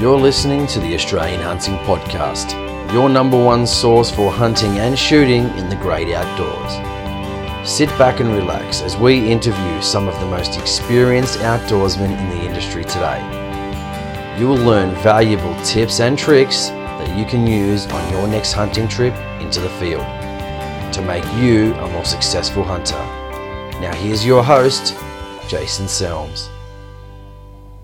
You're listening to the Australian Hunting Podcast, your number one source for hunting and shooting in the great outdoors. Sit back and relax as we interview some of the most experienced outdoorsmen in the industry today. You will learn valuable tips and tricks that you can use on your next hunting trip into the field to make you a more successful hunter. Now, here's your host, Jason Selms.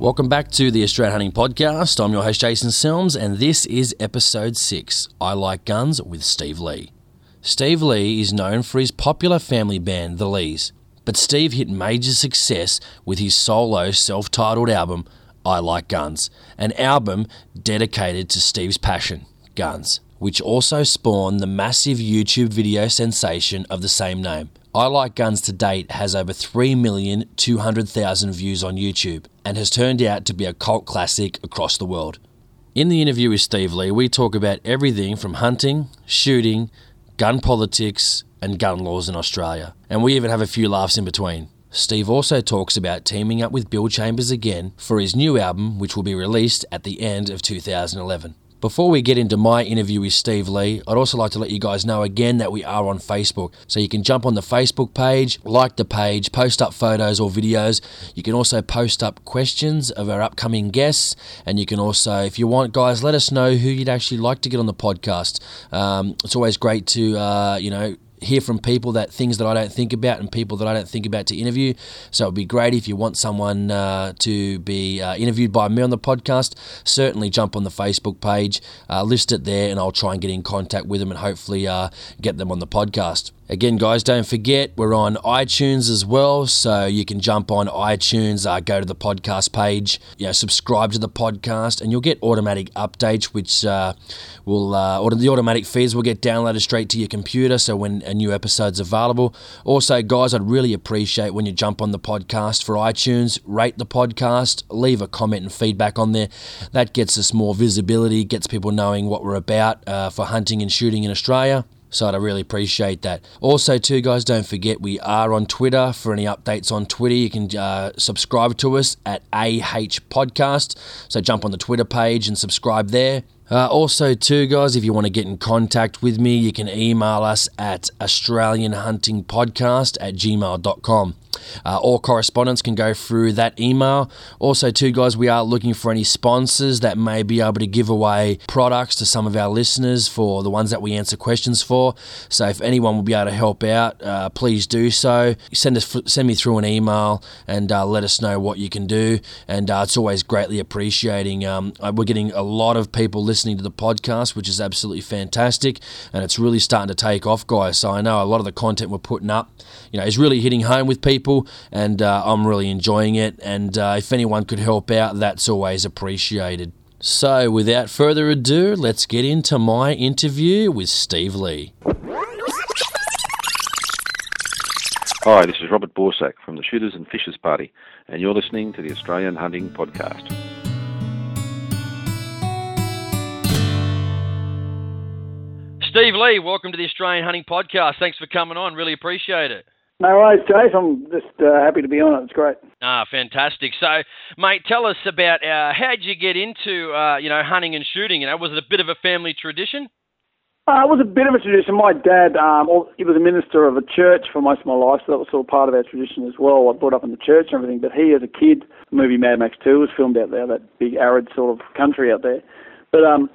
Welcome back to the Australian Hunting Podcast. I'm your host, Jason Selms, and this is episode six I Like Guns with Steve Lee. Steve Lee is known for his popular family band, The Lees, but Steve hit major success with his solo self titled album, I Like Guns, an album dedicated to Steve's passion, guns, which also spawned the massive YouTube video sensation of the same name. I Like Guns to date has over 3,200,000 views on YouTube and has turned out to be a cult classic across the world. In the interview with Steve Lee, we talk about everything from hunting, shooting, gun politics, and gun laws in Australia. And we even have a few laughs in between. Steve also talks about teaming up with Bill Chambers again for his new album, which will be released at the end of 2011. Before we get into my interview with Steve Lee, I'd also like to let you guys know again that we are on Facebook. So you can jump on the Facebook page, like the page, post up photos or videos. You can also post up questions of our upcoming guests. And you can also, if you want, guys, let us know who you'd actually like to get on the podcast. Um, it's always great to, uh, you know, hear from people that things that I don't think about and people that I don't think about to interview. So it'd be great if you want someone uh, to be uh, interviewed by me on the podcast. Certainly jump on the Facebook page, uh, list it there, and I'll try and get in contact with them and hopefully uh, get them on the podcast. Again, guys, don't forget we're on iTunes as well, so you can jump on iTunes, uh, go to the podcast page, you know, subscribe to the podcast, and you'll get automatic updates, which uh, will uh, the automatic feeds will get downloaded straight to your computer. So when a new episode's available. Also, guys, I'd really appreciate when you jump on the podcast for iTunes, rate the podcast, leave a comment and feedback on there. That gets us more visibility, gets people knowing what we're about uh, for hunting and shooting in Australia. So I'd really appreciate that. Also, too, guys, don't forget we are on Twitter. For any updates on Twitter, you can uh, subscribe to us at AH Podcast. So jump on the Twitter page and subscribe there. Uh, also, too, guys, if you want to get in contact with me, you can email us at AustralianHuntingPodcast at gmail.com. Uh, all correspondence can go through that email. Also, too, guys, we are looking for any sponsors that may be able to give away products to some of our listeners for the ones that we answer questions for. So, if anyone will be able to help out, uh, please do so. Send us, send me through an email and uh, let us know what you can do. And uh, it's always greatly appreciating. Um, uh, we're getting a lot of people listening to the podcast, which is absolutely fantastic, and it's really starting to take off, guys. So I know a lot of the content we're putting up, you know, is really hitting home with people, and uh, I'm really enjoying it. And uh, if anyone could help out, that's always appreciated. So, without further ado, let's get into my interview with Steve Lee. Hi, this is Robert Borsak from the Shooters and Fishers Party, and you're listening to the Australian Hunting Podcast. Steve Lee, welcome to the Australian Hunting Podcast. Thanks for coming on. Really appreciate it. No worries, Jace. I'm just uh, happy to be on it. It's great. Ah, fantastic. So, mate, tell us about uh, how did you get into uh, you know hunting and shooting? You know, was it a bit of a family tradition? Uh, it was a bit of a tradition. My dad, um, he was a minister of a church for most of my life, so that was sort of part of our tradition as well. I brought up in the church and everything. But he, as a kid, the movie Mad Max 2 was filmed out there, that big arid sort of country out there. But um,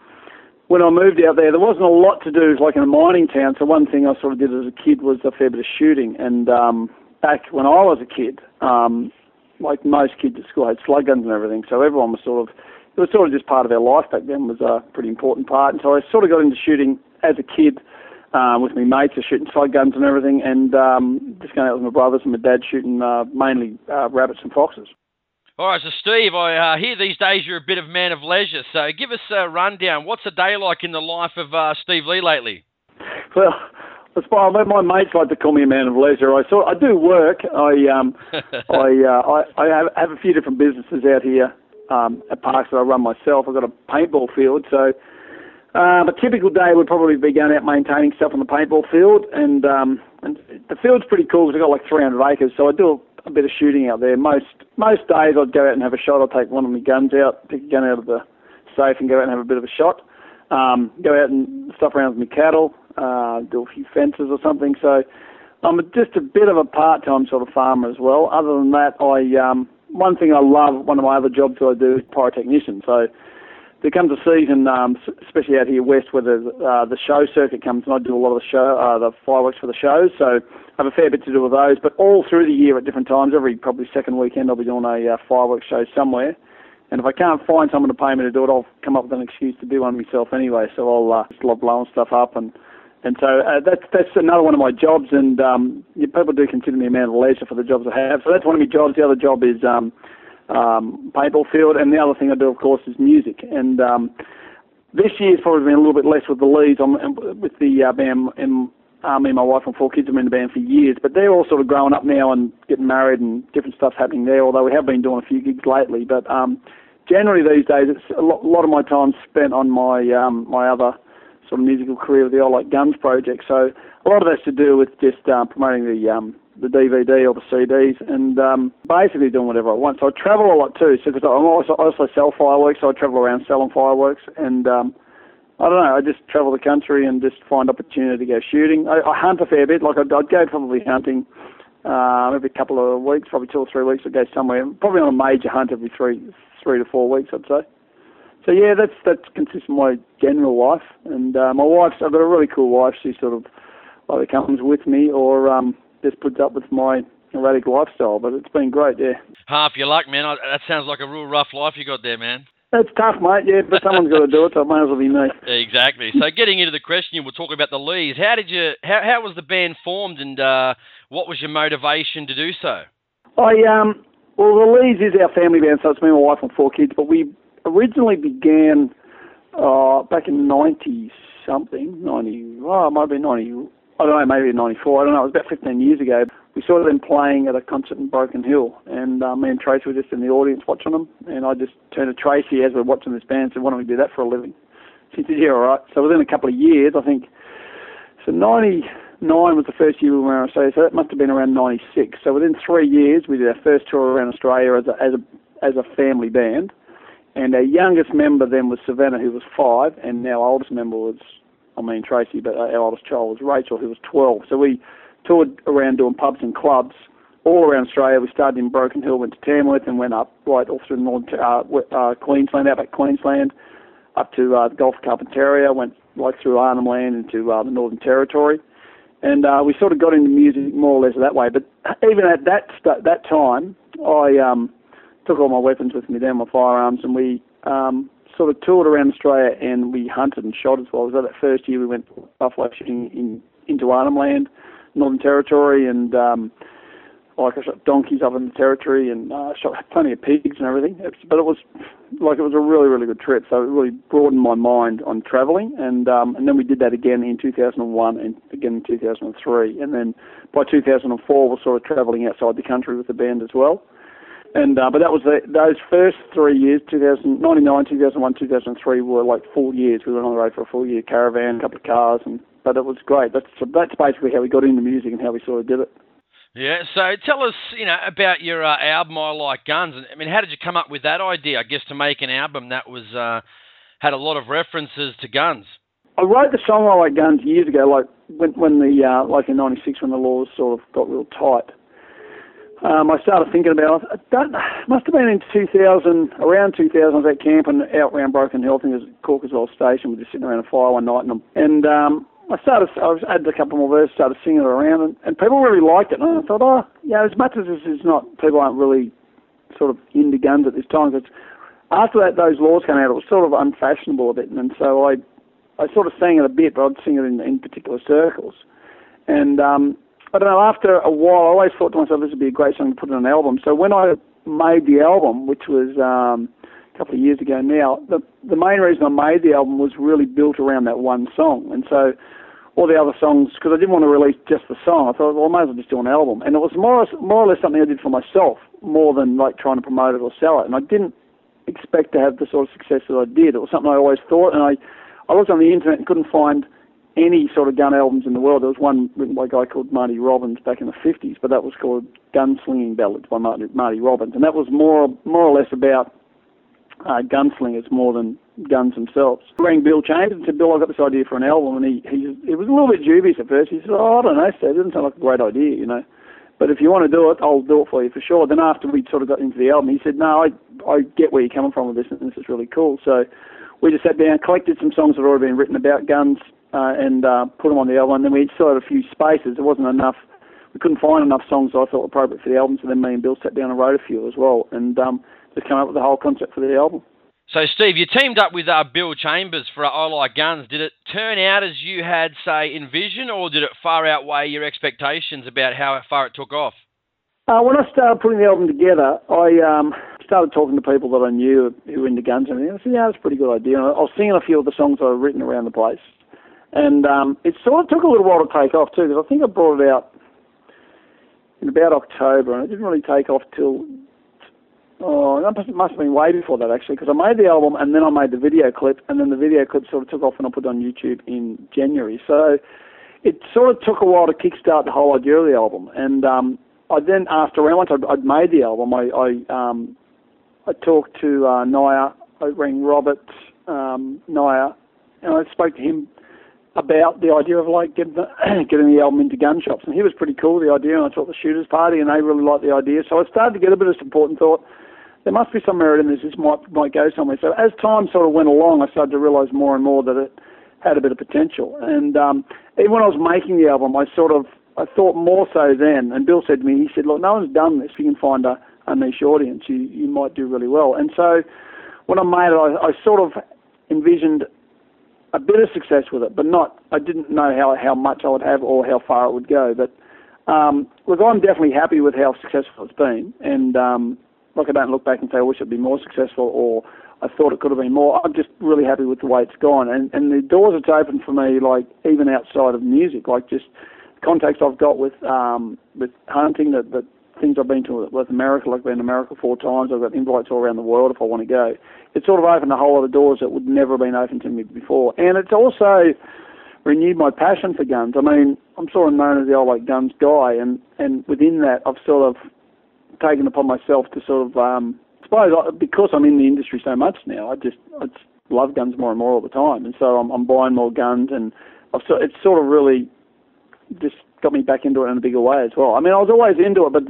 when I moved out there, there wasn't a lot to do, like in a mining town. So one thing I sort of did as a kid was a fair bit of shooting. And um, back when I was a kid, um, like most kids at school had slug guns and everything. So everyone was sort of, it was sort of just part of our life back then. Was a pretty important part. And so I sort of got into shooting as a kid. Uh, with my mates, are shooting slug guns and everything, and um, just going out with my brothers and my dad shooting uh, mainly uh, rabbits and foxes. All right, so Steve, I uh, hear these days you're a bit of man of leisure. So give us a rundown. What's a day like in the life of uh, Steve Lee lately? Well, that's why my mates like to call me a man of leisure. I sort I do work. I um I, uh, I I have, have a few different businesses out here um, at parks that I run myself. I've got a paintball field, so um, a typical day would probably be going out maintaining stuff on the paintball field, and um, and the field's pretty cool because I've got like 300 acres, so I do a, bit of shooting out there. Most most days I'd go out and have a shot. I'd take one of my guns out, pick a gun out of the safe and go out and have a bit of a shot. Um, go out and stuff around with my cattle, uh, do a few fences or something. So I'm just a bit of a part-time sort of farmer as well. Other than that, I um, one thing I love, one of my other jobs that I do is pyrotechnician. So there comes a season, um, especially out here west, where the uh, the show circuit comes, and I do a lot of the show, uh, the fireworks for the shows. So I have a fair bit to do with those. But all through the year, at different times, every probably second weekend, I'll be doing a uh, fireworks show somewhere. And if I can't find someone to pay me to do it, I'll come up with an excuse to do one myself anyway. So I'll uh, just love blowing stuff up, and and so uh, that's that's another one of my jobs. And um, people do consider me a man of leisure for the jobs I have. So that's one of my jobs. The other job is um, um, paintball field, and the other thing I do, of course, is music. And um, this year's probably been a little bit less with the Lees. I'm with the uh, band. And, uh, me and my wife and four kids have been in the band for years, but they're all sort of growing up now and getting married and different stuff's happening there. Although we have been doing a few gigs lately, but um, generally these days it's a lot, a lot of my time spent on my um, my other sort of musical career with the I Like Guns project. So a lot of that's to do with just uh, promoting the um, the DVD or the CDs, and um, basically doing whatever I want. So I travel a lot too. So because I also, also sell fireworks, so I travel around selling fireworks, and um, I don't know. I just travel the country and just find opportunity to go shooting. I, I hunt a fair bit. Like I'd, I'd go probably hunting uh, every couple of weeks, probably two or three weeks. I'd go somewhere, probably on a major hunt every three three to four weeks, I'd say. So yeah, that's that's consists of my general life. And uh, my wife's I've got a really cool wife. She sort of either comes with me or um, just puts up with my erratic lifestyle. But it's been great, yeah. Half your luck, man. That sounds like a real rough life you got there, man. That's tough, mate. Yeah, but someone's got to do it, so it may as well be me. Exactly. So, getting into the question, we'll talk about the Lees. How did you? How how was the band formed, and uh, what was your motivation to do so? I um. Well, the Lees is our family band, so it's me, and my wife, and four kids. But we originally began uh, back in ninety something, ninety. Oh, it might have been ninety I don't know, maybe in '94. I don't know. It was about 15 years ago. We saw them playing at a concert in Broken Hill, and uh, me and Tracy were just in the audience watching them. And I just turned to Tracy as we're watching this band and said, "Why don't we do that for a living?" She said, "Yeah, all right." So within a couple of years, I think, so '99 was the first year we were around Australia, so that must have been around '96. So within three years, we did our first tour around Australia as a as a as a family band. And our youngest member then was Savannah, who was five, and now our oldest member was I mean Tracy, but our oldest child was Rachel, who was 12. So we toured around doing pubs and clubs all around Australia. We started in Broken Hill, went to Tamworth, and went up right all through northern uh, uh, Queensland, out back Queensland, up to uh, the Gulf of Carpentaria, went like through Arnhem Land into uh, the Northern Territory, and uh, we sort of got into music more or less that way. But even at that st- that time, I um, took all my weapons with me, then my firearms, and we um, sort of toured around Australia and we hunted and shot as well. It was that first year we went buffalo shooting in into Arnhem Land, Northern Territory, and um, like I shot donkeys up in the territory and uh, shot plenty of pigs and everything. It's, but it was like it was a really really good trip. So it really broadened my mind on travelling, and um, and then we did that again in 2001 and again in 2003, and then by 2004 we're sort of travelling outside the country with the band as well. And uh, but that was the, those first three years, 2099, 2001, 2003 were like full years. We went on the road for a full year, caravan, a couple of cars, and but it was great. That's that's basically how we got into music and how we sort of did it. Yeah, so tell us, you know, about your uh, album "I Like Guns." I mean, how did you come up with that idea? I guess to make an album that was uh, had a lot of references to guns. I wrote the song "I Like Guns" years ago, like when when the uh, like in '96 when the laws sort of got real tight um, I started thinking about it. Must have been in 2000, around 2000. I was at camp and out around Broken Hill. I think it was Caucasoil Station. We were just sitting around a fire one night, and, and um, I started. I was added a couple more verses, started singing it around, and, and people really liked it. And I thought, oh, yeah, as much as this is not, people aren't really sort of into guns at this time. Because after that, those laws came out, it was sort of unfashionable a bit, and so I, I sort of sang it a bit, but I'd sing it in, in particular circles, and um, I don't know, after a while, I always thought to myself, this would be a great song to put in an album. So when I made the album, which was um, a couple of years ago now, the, the main reason I made the album was really built around that one song. And so all the other songs, because I didn't want to release just the song, I thought, well, I may as well just do an album. And it was more or, less, more or less something I did for myself, more than like trying to promote it or sell it. And I didn't expect to have the sort of success that I did. It was something I always thought, and I, I looked on the internet and couldn't find – any sort of gun albums in the world. There was one written by a guy called Marty Robbins back in the 50s, but that was called Gunslinging Ballads by Marty, Marty Robbins, and that was more more or less about uh, gunslingers more than guns themselves. I rang Bill Chambers and said, Bill, I've got this idea for an album. And he, he, he was a little bit dubious at first. He said, oh, I don't know, Steve, it doesn't sound like a great idea, you know. But if you want to do it, I'll do it for you for sure. Then after we sort of got into the album, he said, no, I, I get where you're coming from with this, and this is really cool. So we just sat down, collected some songs that had already been written about guns, uh, and uh, put them on the album. And then we still had a few spaces. There wasn't enough. We couldn't find enough songs that I thought appropriate for the album. So then me and Bill sat down and wrote a few as well, and um, just came up with the whole concept for the album. So, Steve, you teamed up with uh, Bill Chambers for I Like Guns. Did it turn out as you had, say, envisioned, or did it far outweigh your expectations about how far it took off? Uh, when I started putting the album together, I um, started talking to people that I knew who were into guns and everything. I said, yeah, that's a pretty good idea. And I was singing a few of the songs I'd written around the place. And um, it sort of took a little while to take off, too, because I think I brought it out in about October, and it didn't really take off till Oh, that must, have been way before that actually, because I made the album and then I made the video clip, and then the video clip sort of took off and I put it on YouTube in January. So it sort of took a while to kickstart the whole idea of the album. And um, I then, asked around once I'd, I'd made the album, I I, um, I talked to uh, Nioa, I rang Robert um, Nioa, and I spoke to him about the idea of like getting the, getting the album into gun shops, and he was pretty cool the idea. And I to the Shooters Party, and they really liked the idea. So I started to get a bit of support and thought there must be some merit in this. This might might go somewhere. So as time sort of went along, I started to realise more and more that it had a bit of potential. And um, even when I was making the album, I sort of I thought more so then. And Bill said to me, he said, "Look, no one's done this. If you can find a, a niche audience, you you might do really well." And so when I made it, I, I sort of envisioned a bit of success with it, but not. I didn't know how how much I would have or how far it would go. But um, look, I'm definitely happy with how successful it's been, and um, like I don't look back and say I wish it'd be more successful or I thought it could have been more. I'm just really happy with the way it's gone, and and the doors it's opened for me, like even outside of music, like just contacts I've got with um, with hunting, that that things I've been to with America, like I've been to America four times. I've got invites all around the world if I want to go. It's sort of opened a whole lot of doors that would never have been open to me before, and it's also renewed my passion for guns. I mean, I'm sort of known as the old like guns guy, and and within that, I've sort of taken upon myself to sort of, um, I suppose, because I'm in the industry so much now, I just I just love guns more and more all the time, and so I'm, I'm buying more guns, and I've so it's sort of really just got me back into it in a bigger way as well. I mean, I was always into it, but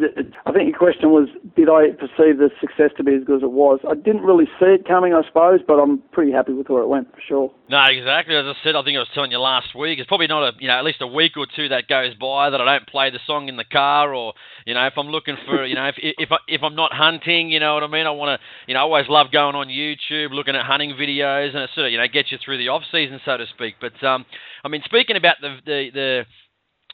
I think your question was, did I perceive the success to be as good as it was? I didn't really see it coming, I suppose, but I'm pretty happy with where it went for sure. No, exactly. As I said, I think I was telling you last week. It's probably not a, you know, at least a week or two that goes by that I don't play the song in the car, or you know, if I'm looking for, you know, if if I, if I'm not hunting, you know what I mean. I want to, you know, I always love going on YouTube, looking at hunting videos, and it sort of, you know, gets you through the off season, so to speak. But um, I mean, speaking about the the the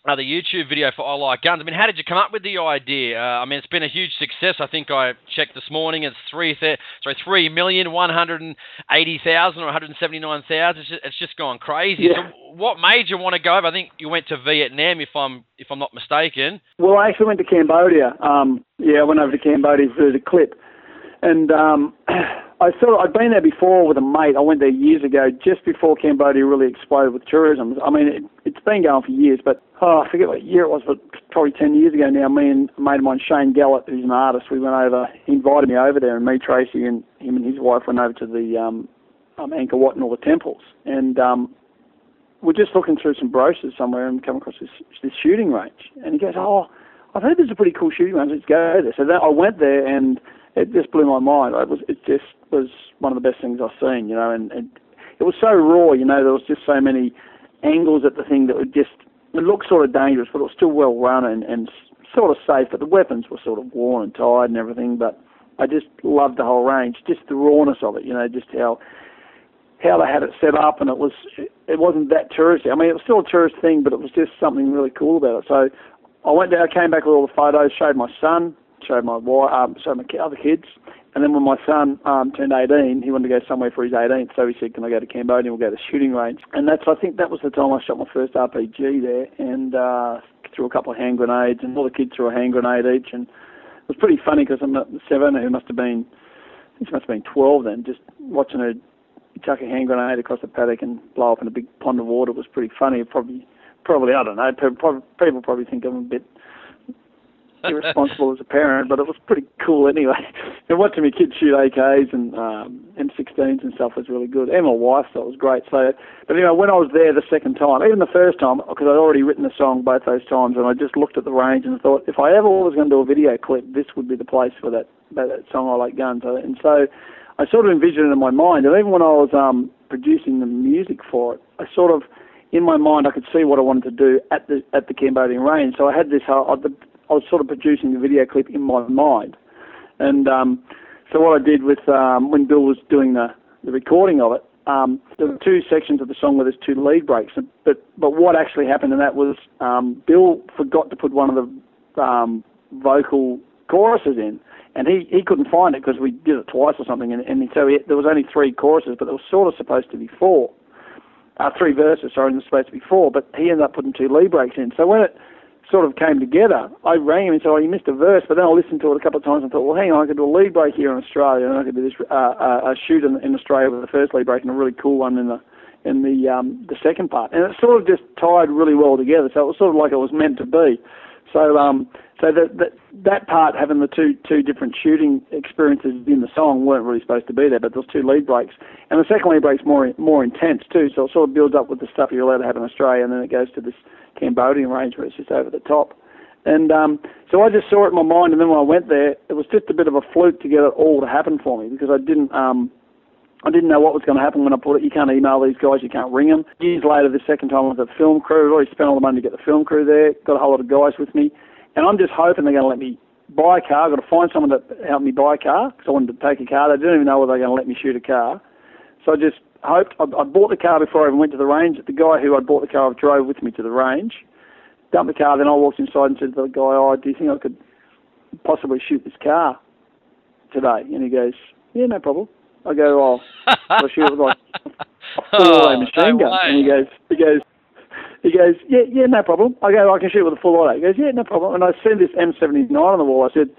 uh, the YouTube video for I Like Guns. I mean, how did you come up with the idea? Uh, I mean, it's been a huge success. I think I checked this morning. It's three, th- sorry, three million one hundred and eighty thousand or one hundred seventy nine thousand. It's, it's just gone crazy. Yeah. So, what made you want to go over? I think you went to Vietnam, if I'm if I'm not mistaken. Well, I actually went to Cambodia. Um, yeah, I went over to Cambodia for the clip, and um, I thought I'd been there before with a mate. I went there years ago, just before Cambodia really exploded with tourism. I mean, it, it's been going for years, but oh, I forget what year it was, but probably 10 years ago now. Me and a mate of mine, Shane Gallett, who's an artist, we went over. He invited me over there, and me, Tracy, and him and his wife went over to the um, um, Angkor Wat and all the temples. And um, we're just looking through some brochures somewhere and come across this this shooting range. And he goes, "Oh, I've heard there's a pretty cool shooting range. Let's go there." So then I went there and it just blew my mind. It was it just was one of the best things I've seen, you know, and, and it was so raw, you know. There was just so many angles at the thing that would just it looked sort of dangerous, but it was still well run and, and sort of safe. But the weapons were sort of worn and tired and everything. But I just loved the whole range, just the rawness of it, you know, just how how they had it set up, and it was it wasn't that touristy. I mean, it was still a tourist thing, but it was just something really cool about it. So I went I came back with all the photos, showed my son, showed my wife, um, showed my other kids, and then when my son um, turned 18, he wanted to go somewhere for his 18th, so he said, "Can I go to Cambodia? We'll go to the shooting range." And that's I think that was the time I shot my first RPG there, and uh, threw a couple of hand grenades, and all the kids threw a hand grenade each, and it was pretty funny because I'm seven, who must have been, I think she must have been 12 then, just watching her chuck a hand grenade across the paddock and blow up in a big pond of water was pretty funny. Probably, probably I don't know. People probably think I'm a bit irresponsible as a parent, but it was pretty cool anyway. and watching my kids shoot AKs and um, M16s and stuff was really good. And my wife, so it was great. So, but anyway, when I was there the second time, even the first time, because I'd already written the song both those times, and I just looked at the range and thought, if I ever was going to do a video clip, this would be the place for that that, that song I like guns. And so, I sort of envisioned it in my mind. And even when I was um, producing the music for it, I sort of in my mind I could see what I wanted to do at the at the Cambodian range. So I had this. Uh, I, I was sort of producing the video clip in my mind, and um, so what I did with um, when Bill was doing the the recording of it, um, there were two sections of the song where there's two lead breaks. But but what actually happened in that was um, Bill forgot to put one of the um, vocal choruses in, and he, he couldn't find it because we did it twice or something, and, and so he, there was only three choruses, but there was sort of supposed to be four uh, three verses, sorry, and it's supposed to be four, but he ended up putting two lead breaks in. So when it sort of came together, I rang him and said, oh, you missed a verse, but then I listened to it a couple of times and thought, well, hang on, I could do a lead break here in Australia, and I could do this, uh, uh, a shoot in, in Australia with the first lead break and a really cool one in the in the um, the second part, and it sort of just tied really well together. So it was sort of like it was meant to be. So um, so that, that that part having the two two different shooting experiences in the song weren't really supposed to be there, but those two lead breaks, and the second lead break's more more intense too. So it sort of builds up with the stuff you're allowed to have in Australia, and then it goes to this Cambodian range where it's just over the top. And um, so I just saw it in my mind, and then when I went there, it was just a bit of a fluke to get it all to happen for me because I didn't um, I didn't know what was going to happen when I put it. You can't email these guys, you can't ring them. Years later, the second time with the film crew, I'd already spent all the money to get the film crew there, got a whole lot of guys with me and I'm just hoping they're going to let me buy a car. I've got to find someone to help me buy a car because I wanted to take a car. They didn't even know whether they were going to let me shoot a car. So I just hoped. I, I bought the car before I even went to the range. The guy who I bought the car drove with me to the range, dumped the car. Then I walked inside and said to the guy, "Oh, do you think I could possibly shoot this car today?" And he goes, "Yeah, no problem." I go, "Oh, I'll shoot it with like a full oh, machine gun." And he goes, "He goes." He goes, yeah, yeah, no problem. I go, I can shoot it with a full auto. He goes, yeah, no problem. And I send this M79 on the wall. I said,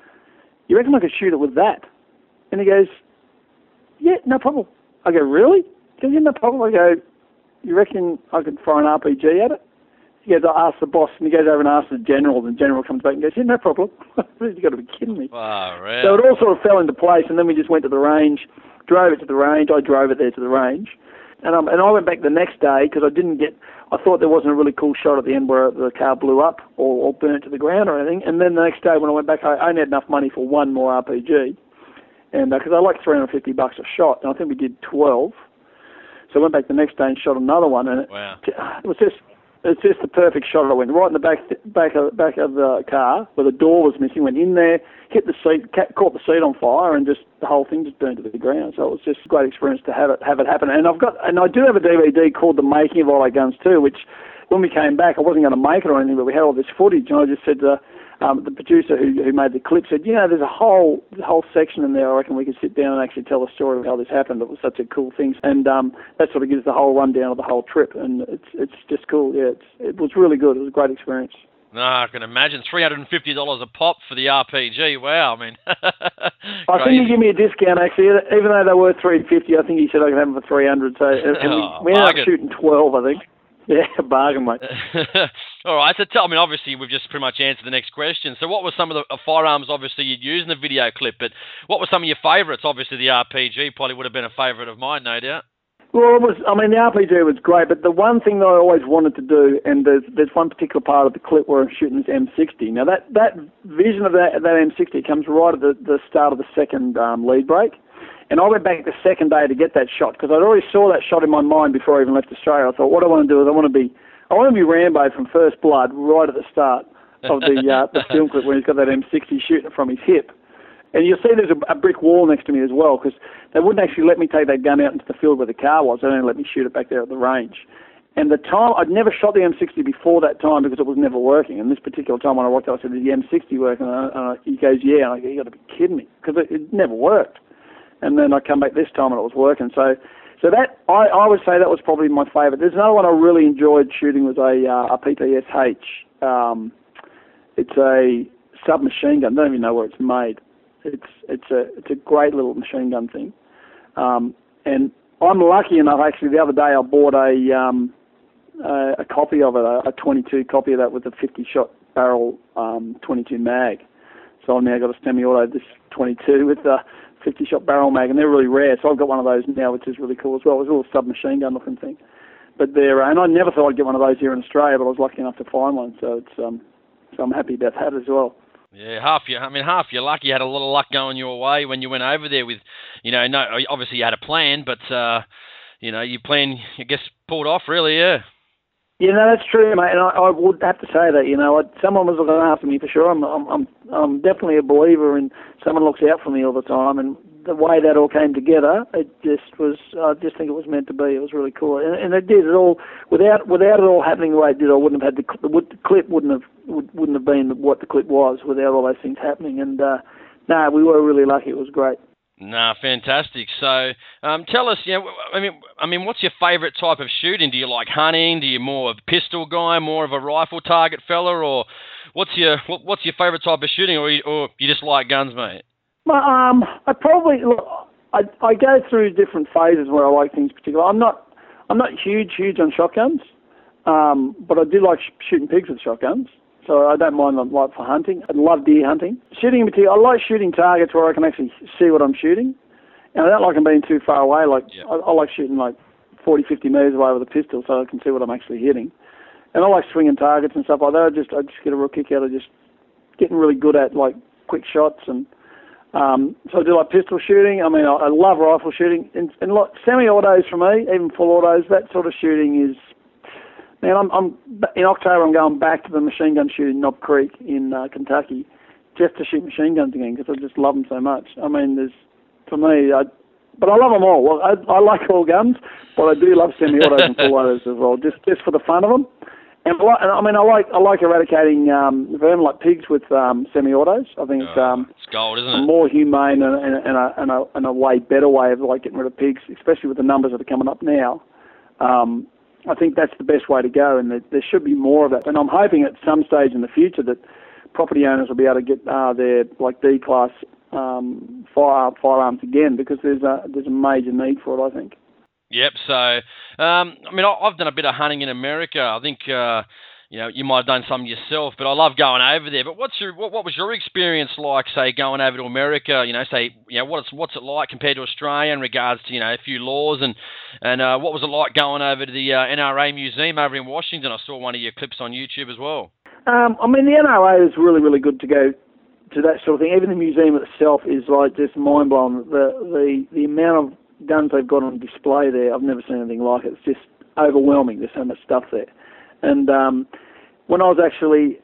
you reckon I could shoot it with that? And he goes, yeah, no problem. I go, really? Goes, yeah, no problem. I go, you reckon I could fire an RPG at it? He goes, I asked the boss, and he goes over and asks the general, and the general comes back and goes, yeah, no problem. You've got to be kidding me. Wow, really? So it all sort of fell into place, and then we just went to the range, drove it to the range. I drove it there to the range. And, um, and I went back the next day because I didn't get I thought there wasn't a really cool shot at the end where the car blew up or, or burnt to the ground or anything. And then the next day when I went back, I only had enough money for one more RPG, and because uh, I like 350 bucks a shot, and I think we did 12. So I went back the next day and shot another one, and wow. it, it was just it's just the perfect shot. I went right in the back back of back of the car where the door was missing. Went in there, hit the seat, caught the seat on fire, and just the whole thing just burned to the ground. So it was just a great experience to have it have it happen. And I've got and I do have a DVD called The Making of All Our Guns too, which when we came back, I wasn't going to make it or anything, but we had all this footage, and I just said to um, the producer who, who made the clip said, you know, there's a whole whole section in there. I reckon we could sit down and actually tell the story of how this happened. It was such a cool thing, and um, that sort of gives the whole rundown of the whole trip, and it's it's just cool. Yeah, it's, it was really good. It was a great experience. No, I can imagine three hundred and fifty dollars a pop for the RPG. Wow, I mean, I think he gave me a discount actually, even though they were three fifty. I think he said I could have them for three hundred. So and oh, we, we ended up shooting twelve, I think. Yeah, bargain, mate. All right. So tell I mean, obviously, we've just pretty much answered the next question. So, what were some of the uh, firearms? Obviously, you'd use in the video clip, but what were some of your favourites? Obviously, the RPG probably would have been a favourite of mine, no doubt. Well, it was. I mean, the RPG was great, but the one thing that I always wanted to do, and there's there's one particular part of the clip where I'm shooting this M60. Now that that vision of that that M60 comes right at the, the start of the second um, lead break. And I went back the second day to get that shot because I'd already saw that shot in my mind before I even left Australia. I thought, what I want to do is I want to be, I want to be Rambo from First Blood right at the start of the uh, the film clip when he's got that M60 shooting from his hip. And you'll see there's a, a brick wall next to me as well because they wouldn't actually let me take that gun out into the field where the car was. They only let me shoot it back there at the range. And the time I'd never shot the M60 before that time because it was never working. And this particular time when I walked out, I said, "Is the M60 working?" And, I, and I, he goes, "Yeah." And I go, "You got to be kidding me," because it, it never worked and then I come back this time and it was working. So, so that I, I would say that was probably my favourite. There's another one I really enjoyed shooting was a uh, a PPSH. Um, it's a submachine gun. I don't even know where it's made. It's it's a it's a great little machine gun thing. Um, and I'm lucky enough. Actually, the other day I bought a um, a, a copy of it, a, a 22 copy of that with a 50 shot barrel um, 22 mag So I've now got a semi-auto this 22 with a 50-shot barrel mag, and they're really rare. So I've got one of those now, which is really cool as well. It's a little submachine gun looking thing. But they're, and I never thought I'd get one of those here in Australia, but I was lucky enough to find one. So it's, um, so I'm happy about that as well. Yeah, half your. I mean, half your luck. You had a lot of luck going your way when you went over there with, you know, no. Obviously you had a plan, but uh, you know, your plan, I guess, pulled off. Really, yeah. Yeah, no, that's true, mate. And I, I would have to say that, you know, I, someone was looking after me for sure. I'm, I'm, I'm, I'm definitely a believer in someone looks out for me all the time. And the way that all came together, it just was. I just think it was meant to be. It was really cool, and, and it did it all without without it all happening the way it did. I wouldn't have had the, the, clip wouldn't have would, wouldn't have been what the clip was without all those things happening. And uh, no, we were really lucky. It was great. Nah, fantastic. So, um, tell us, you know, I mean, I mean, what's your favourite type of shooting? Do you like hunting? Do you more of a pistol guy, more of a rifle target fella, or what's your what's your favourite type of shooting, or you, or you just like guns, mate? Well, um, I probably look. I I go through different phases where I like things particular. I'm not I'm not huge huge on shotguns, um, but I do like sh- shooting pigs with shotguns. So I don't mind them like for hunting. I love deer hunting. Shooting in particular, I like shooting targets where I can actually see what I'm shooting. And I don't like them being too far away. Like yeah. I, I like shooting like 40, 50 metres away with a pistol so I can see what I'm actually hitting. And I like swinging targets and stuff like that. I just I just get a real kick out of just getting really good at like quick shots and um, so I do like pistol shooting. I mean, I, I love rifle shooting, and, and like semi-autos for me, even full autos. That sort of shooting is. Man, I'm, I'm in October. I'm going back to the machine gun shooting Knob Creek in uh, Kentucky, just to shoot machine guns again because I just love them so much. I mean, there's for me, I, but I love them all. Well, I, I like all guns, but I do love semi-autos and full autos as well, just just for the fun of them. And I mean, I like I like eradicating um, vermin like pigs with um, semi-autos. I think it's um, it's gold, isn't a more humane and, and, and, a, and, a, and a way better way of like getting rid of pigs, especially with the numbers that are coming up now. Um, I think that's the best way to go, and there should be more of that. And I'm hoping at some stage in the future that property owners will be able to get uh, their like D class um, fire firearms again because there's a there's a major need for it. I think. Yep. So, um, I mean, I've done a bit of hunting in America. I think, uh, you know, you might have done some yourself, but I love going over there. But what's your what, what was your experience like, say, going over to America? You know, say, you know, what's what's it like compared to Australia in regards to you know a few laws and and uh, what was it like going over to the uh, NRA museum over in Washington? I saw one of your clips on YouTube as well. Um, I mean, the NRA is really really good to go to that sort of thing. Even the museum itself is like just mind blowing. The the the amount of guns they've got on display there, I've never seen anything like it. It's just overwhelming. There's so much stuff there. And um, when I was actually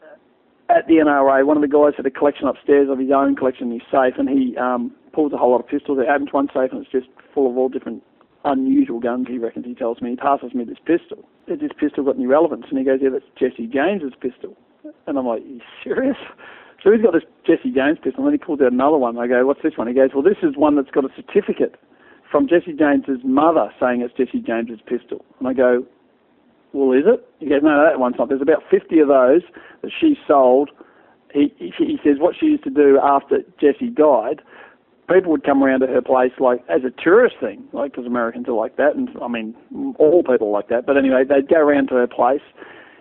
at the NRA, one of the guys had a collection upstairs of his own collection in his safe, and he um, pulls a whole lot of pistols. It opens one safe, and it's just full of all different unusual guns. He reckons he tells me. He passes me this pistol. Has this pistol got any relevance? And he goes, Yeah, that's Jesse James's pistol. And I'm like, you serious? So he's got this Jesse James pistol, and then he pulls out another one. I go, What's this one? He goes, Well, this is one that's got a certificate from Jesse James's mother saying it's Jesse James's pistol. And I go, well, is it? He goes, no, that one's not. There's about 50 of those that she sold. He, he, he says what she used to do after Jesse died, people would come around to her place like as a tourist thing, like because Americans are like that, and I mean all people like that. But anyway, they'd go around to her place,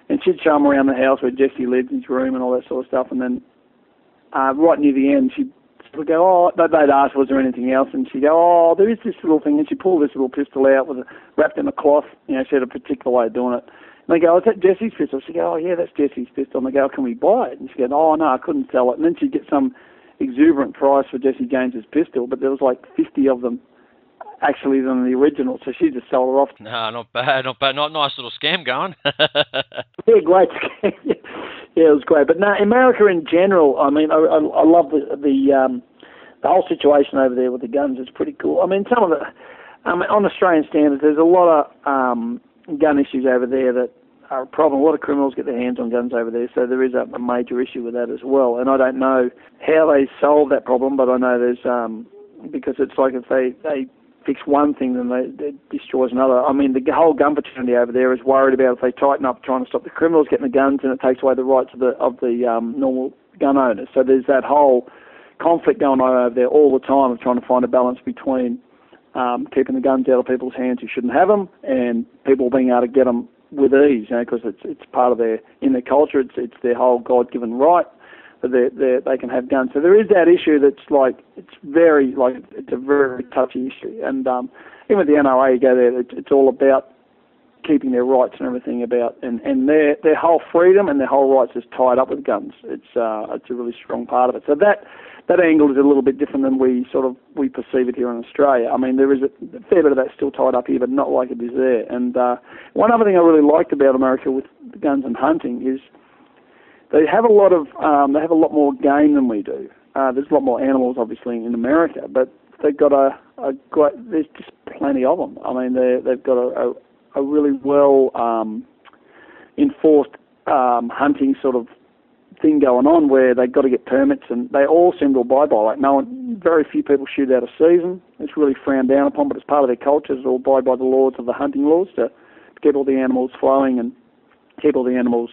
and she'd show them around the house where Jesse lived, his room, and all that sort of stuff. And then uh, right near the end, she'd would go, oh, they'd ask, was there anything else? And she'd go, oh, there is this little thing. And she'd pull this little pistol out with a, wrapped in a cloth. You know, she had a particular way of doing it. And they go, oh, is that Jesse's pistol? She'd go, oh, yeah, that's Jesse's pistol. And they go, oh, can we buy it? And she'd go, oh, no, I couldn't sell it. And then she'd get some exuberant price for Jesse James's pistol, but there was like 50 of them actually than the original, so she just sold it off. No, not bad, not bad, not nice little scam going. yeah, great scam. yeah, it was great. But no, America in general, I mean, I, I, I love the the um, the whole situation over there with the guns. It's pretty cool. I mean, some of the, I mean, on Australian standards, there's a lot of um, gun issues over there that are a problem. A lot of criminals get their hands on guns over there, so there is a, a major issue with that as well. And I don't know how they solve that problem, but I know there's um, because it's like if they they fix one thing, then they, it destroys another. I mean, the whole gun fraternity over there is worried about if they tighten up trying to stop the criminals getting the guns, and it takes away the rights of the of the um, normal gun owners. So there's that whole conflict going on over there all the time of trying to find a balance between um, keeping the guns out of people's hands who shouldn't have them and people being able to get them with ease, you know, because it's it's part of their in their culture. It's it's their whole God-given right. They they they can have guns. So there is that issue that's like it's very like it's a very touchy issue. And um, even with the NRA, you go there, it's, it's all about keeping their rights and everything about and and their their whole freedom and their whole rights is tied up with guns. It's uh, it's a really strong part of it. So that that angle is a little bit different than we sort of we perceive it here in Australia. I mean, there is a fair bit of that still tied up here, but not like it is there. And uh, one other thing I really liked about America with guns and hunting is they have a lot of um, they have a lot more game than we do. Uh, there's a lot more animals, obviously, in America, but they've got a, a great. There's just plenty of them. I mean, they they've got a, a, a really well um, enforced um, hunting sort of thing going on where they've got to get permits and they all seem to abide by. Like no one, very few people shoot out of season. It's really frowned down upon, but it's part of their culture to abide by the laws of the hunting laws to, to keep all the animals flowing and keep all the animals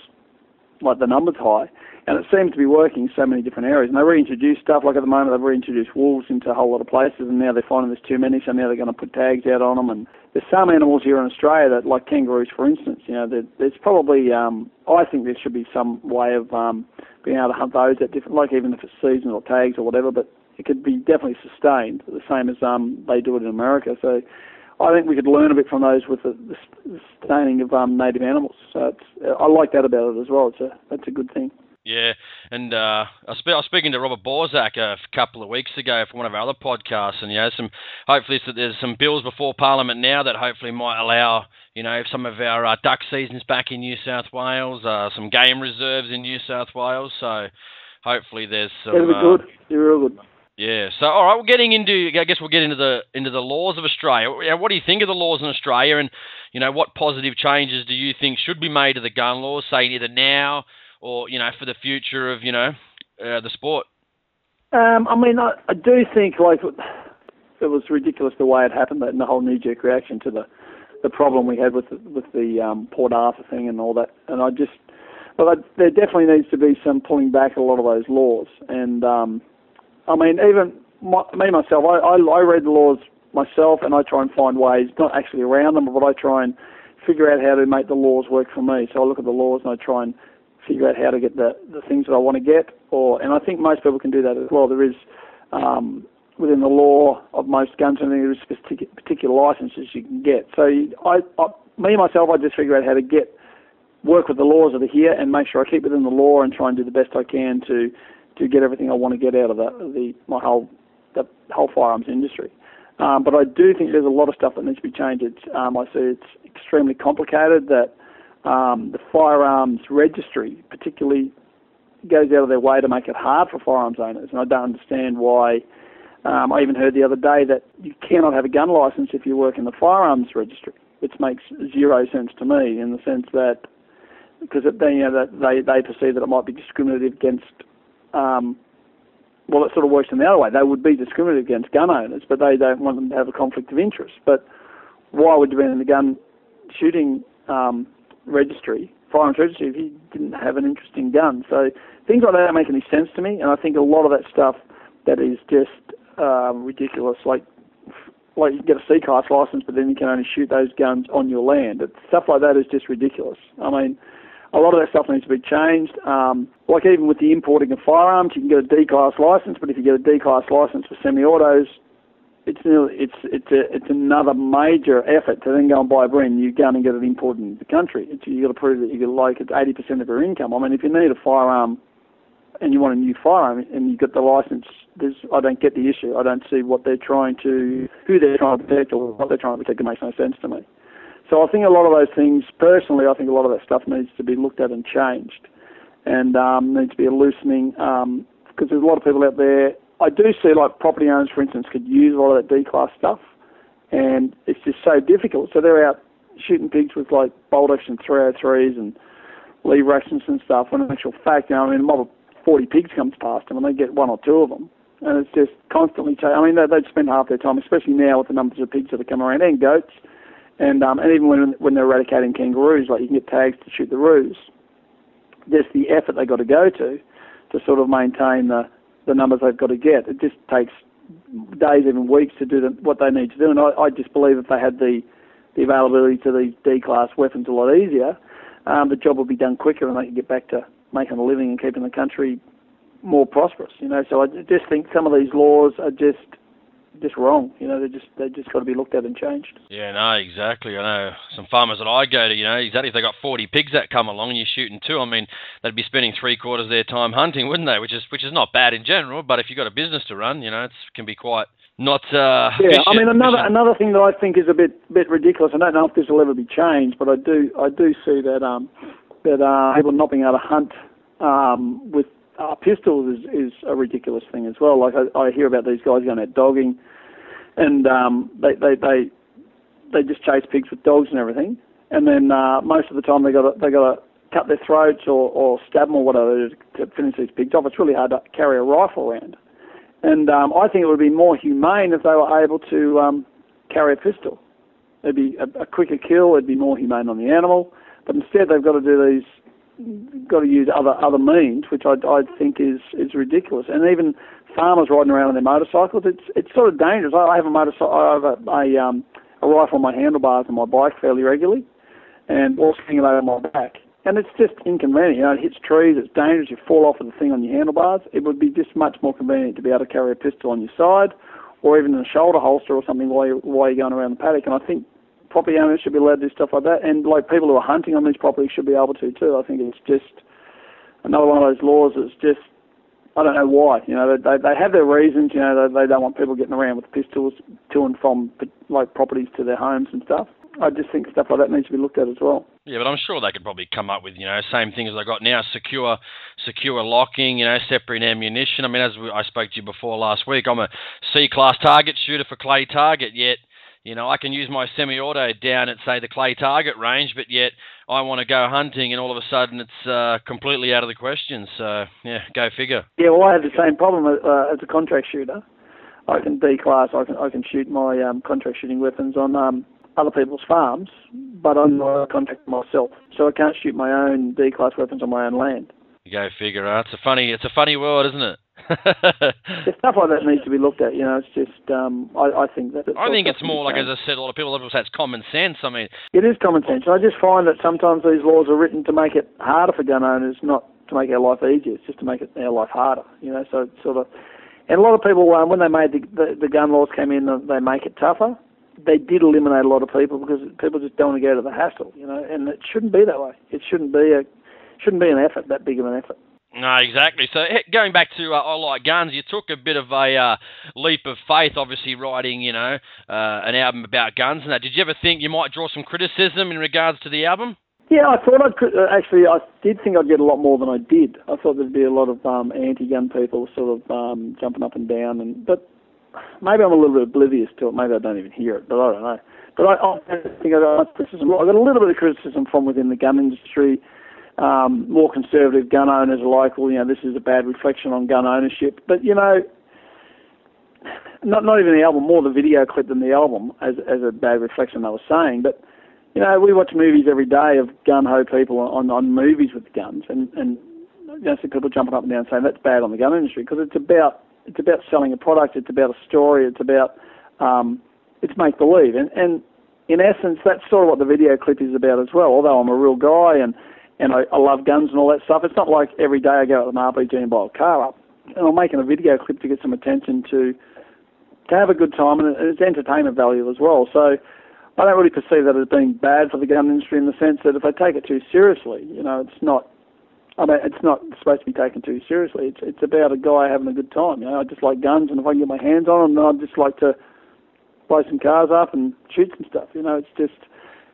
like the numbers high. And it seems to be working in so many different areas. And they reintroduced stuff like at the moment they've reintroduced wolves into a whole lot of places, and now they're finding there's too many, so now they're going to put tags out on them. And there's some animals here in Australia that, like kangaroos, for instance, you know, there's probably um, I think there should be some way of um, being able to hunt those at different, like even if it's seasonal or tags or whatever, but it could be definitely sustained the same as um, they do it in America. So I think we could learn a bit from those with the, the sustaining of um, native animals. So it's, I like that about it as well. It's a that's a good thing. Yeah, and uh, I, spe- I was speaking to Robert Borsak a couple of weeks ago for one of our other podcasts, and you know, some hopefully so there's some bills before Parliament now that hopefully might allow you know some of our uh, duck seasons back in New South Wales, uh, some game reserves in New South Wales. So hopefully there's some. It'll be uh, good. You're real good. Yeah. So, all right, we're getting into. I guess we'll get into the into the laws of Australia. What do you think of the laws in Australia, and you know, what positive changes do you think should be made to the gun laws, say either now or you know for the future of you know uh, the sport? Um, I mean, I, I do think like it was ridiculous the way it happened, and the whole knee-jerk reaction to the the problem we had with the, with the um, Port Arthur thing and all that. And I just, well, there definitely needs to be some pulling back a lot of those laws. And um, I mean, even my, me myself, I, I I read the laws myself, and I try and find ways, not actually around them, but I try and figure out how to make the laws work for me. So I look at the laws and I try and figure out how to get the, the things that I want to get. Or and I think most people can do that as well. There is um, within the law of most guns, and there is particular, licenses you can get. So I, I, me myself, I just figure out how to get work with the laws that are here and make sure I keep within the law and try and do the best I can to to get everything I want to get out of the, the my whole the whole firearms industry. Um, but I do think there's a lot of stuff that needs to be changed. Um, I see it's extremely complicated that um, the firearms registry, particularly, goes out of their way to make it hard for firearms owners, and I don't understand why. Um, I even heard the other day that you cannot have a gun license if you work in the firearms registry, which makes zero sense to me in the sense that because you know, they they perceive that it might be discriminative against. Um, well, it sort of works in the other way. They would be discriminative against gun owners, but they don't want them to have a conflict of interest. But why would you be in the gun shooting um, registry, firearms registry, if he didn't have an interesting gun. So things like that don't make any sense to me, and I think a lot of that stuff that is just um, ridiculous, like like you get a C class license, but then you can only shoot those guns on your land. Stuff like that is just ridiculous. I mean, a lot of that stuff needs to be changed. Um, like even with the importing of firearms, you can get a D class license, but if you get a D class license for semi-autos, it's it's it's a, it's another major effort to then go and buy a brand new gun and get it imported into the country. It's, you got to prove that you get like it's eighty percent of your income. I mean, if you need a firearm and you want a new firearm and you've got the license, there's I don't get the issue. I don't see what they're trying to who they're trying to protect or what they're trying to protect. It makes no sense to me. So I think a lot of those things, personally, I think a lot of that stuff needs to be looked at and changed, and um, needs to be a loosening because um, there's a lot of people out there I do see like property owners, for instance, could use a lot of that D class stuff, and it's just so difficult. So they're out shooting pigs with like bolt action 303s and lever actions and stuff. When in actual fact, you know, I mean, a mob of 40 pigs comes past them and they get one or two of them, and it's just constantly. Ch- I mean, they, they'd spend half their time, especially now with the numbers of pigs that are coming around and goats, and um, and even when when they're eradicating kangaroos, like you can get tags to shoot the roos. Just the effort they got to go to to sort of maintain the the numbers they've got to get. It just takes days, even weeks, to do the, what they need to do. And I, I just believe if they had the the availability to these D-class weapons a lot easier, um, the job would be done quicker, and they could get back to making a living and keeping the country more prosperous. You know, so I just think some of these laws are just just wrong. You know, they just they just got to be looked at and changed. Yeah, no, exactly. I know some farmers that I go to. You know, exactly if they got 40 pigs that come along and you're shooting two, I mean, they'd be spending three quarters of their time hunting, wouldn't they? Which is which is not bad in general, but if you've got a business to run, you know, it can be quite not. Uh, yeah, vicious, I mean another another thing that I think is a bit bit ridiculous. I don't know if this will ever be changed, but I do I do see that um that uh, people not being able to hunt um with uh, pistols is is a ridiculous thing as well. Like I, I hear about these guys going out dogging, and um they they they they just chase pigs with dogs and everything, and then uh, most of the time they got they got to cut their throats or, or stab them or whatever to finish these pigs off. It's really hard to carry a rifle around. And um, I think it would be more humane if they were able to um, carry a pistol. It'd be a, a quicker kill. It'd be more humane on the animal. But instead, they've got to do these, got to use other other means, which I, I think is is ridiculous. And even farmers riding around on their motorcycles, it's it's sort of dangerous. I, have a motorcycle, I have a, a um a rifle on my handlebars on my bike fairly regularly, and also hanging over my back. And it's just inconvenient. You know, it hits trees. It's dangerous. You fall off with the thing on your handlebars. It would be just much more convenient to be able to carry a pistol on your side, or even in a shoulder holster or something while you're, while you're going around the paddock. And I think property owners should be allowed to do stuff like that, and like people who are hunting on these properties should be able to too. I think it's just another one of those laws that's just I don't know why. You know, they they have their reasons. You know, they, they don't want people getting around with pistols to and from like properties to their homes and stuff. I just think stuff like that needs to be looked at as well. Yeah, but I'm sure they could probably come up with you know same thing as they got now, secure, secure locking, you know, separate ammunition. I mean, as I spoke to you before last week, I'm a C class target shooter for clay target. Yet, you know, I can use my semi-auto down at say the clay target range, but yet I want to go hunting, and all of a sudden it's uh, completely out of the question. So yeah, go figure. Yeah, well, I have the same problem uh, as a contract shooter. I can D class. I can I can shoot my um, contract shooting weapons on um, other people's farms, but I'm not a contractor myself, so I can't shoot my own D class weapons on my own land. You Go figure. Huh? It's a funny, it's a funny world, isn't it? Yeah, stuff like that needs to be looked at. You know, it's just um, I, I think that. I think it's more like, as I said, a lot of people, of say it's common sense. I mean, It is common sense. I just find that sometimes these laws are written to make it harder for gun owners, not to make our life easier. It's just to make it our life harder. You know, so it's sort of. And a lot of people, um, when they made the, the the gun laws came in, uh, they make it tougher. They did eliminate a lot of people because people just don't want to go to the hassle. You know, and it shouldn't be that way. It shouldn't be a shouldn't be an effort that big of an effort. No, exactly. So going back to uh, I Like Guns, you took a bit of a uh, leap of faith, obviously writing, you know, uh, an album about guns and that. Did you ever think you might draw some criticism in regards to the album? Yeah, I thought I'd cri- uh, actually. I did think I'd get a lot more than I did. I thought there'd be a lot of um, anti-gun people sort of um, jumping up and down, and but maybe I'm a little bit oblivious to it. Maybe I don't even hear it, but I don't know. But I, I think I got criticism. I got a little bit of criticism from within the gun industry. Um, more conservative gun owners are like, well, you know, this is a bad reflection on gun ownership. But you know, not not even the album, more the video clip than the album as as a bad reflection. They were saying, but you know, we watch movies every day of gun ho people on on movies with guns, and and you know, see people jumping up and down saying that's bad on the gun industry because it's about it's about selling a product, it's about a story, it's about um, it's make believe, and and in essence, that's sort of what the video clip is about as well. Although I'm a real guy and and I, I love guns and all that stuff, it's not like every day I go out with an RPG and buy a car up. And I'm making a video clip to get some attention to to have a good time, and it's entertainment value as well. So I don't really perceive that as being bad for the gun industry in the sense that if they take it too seriously, you know, it's not. I mean, it's not supposed to be taken too seriously. It's it's about a guy having a good time. You know, I just like guns, and if I can get my hands on them, I'd just like to blow some cars up and shoot some stuff. You know, it's just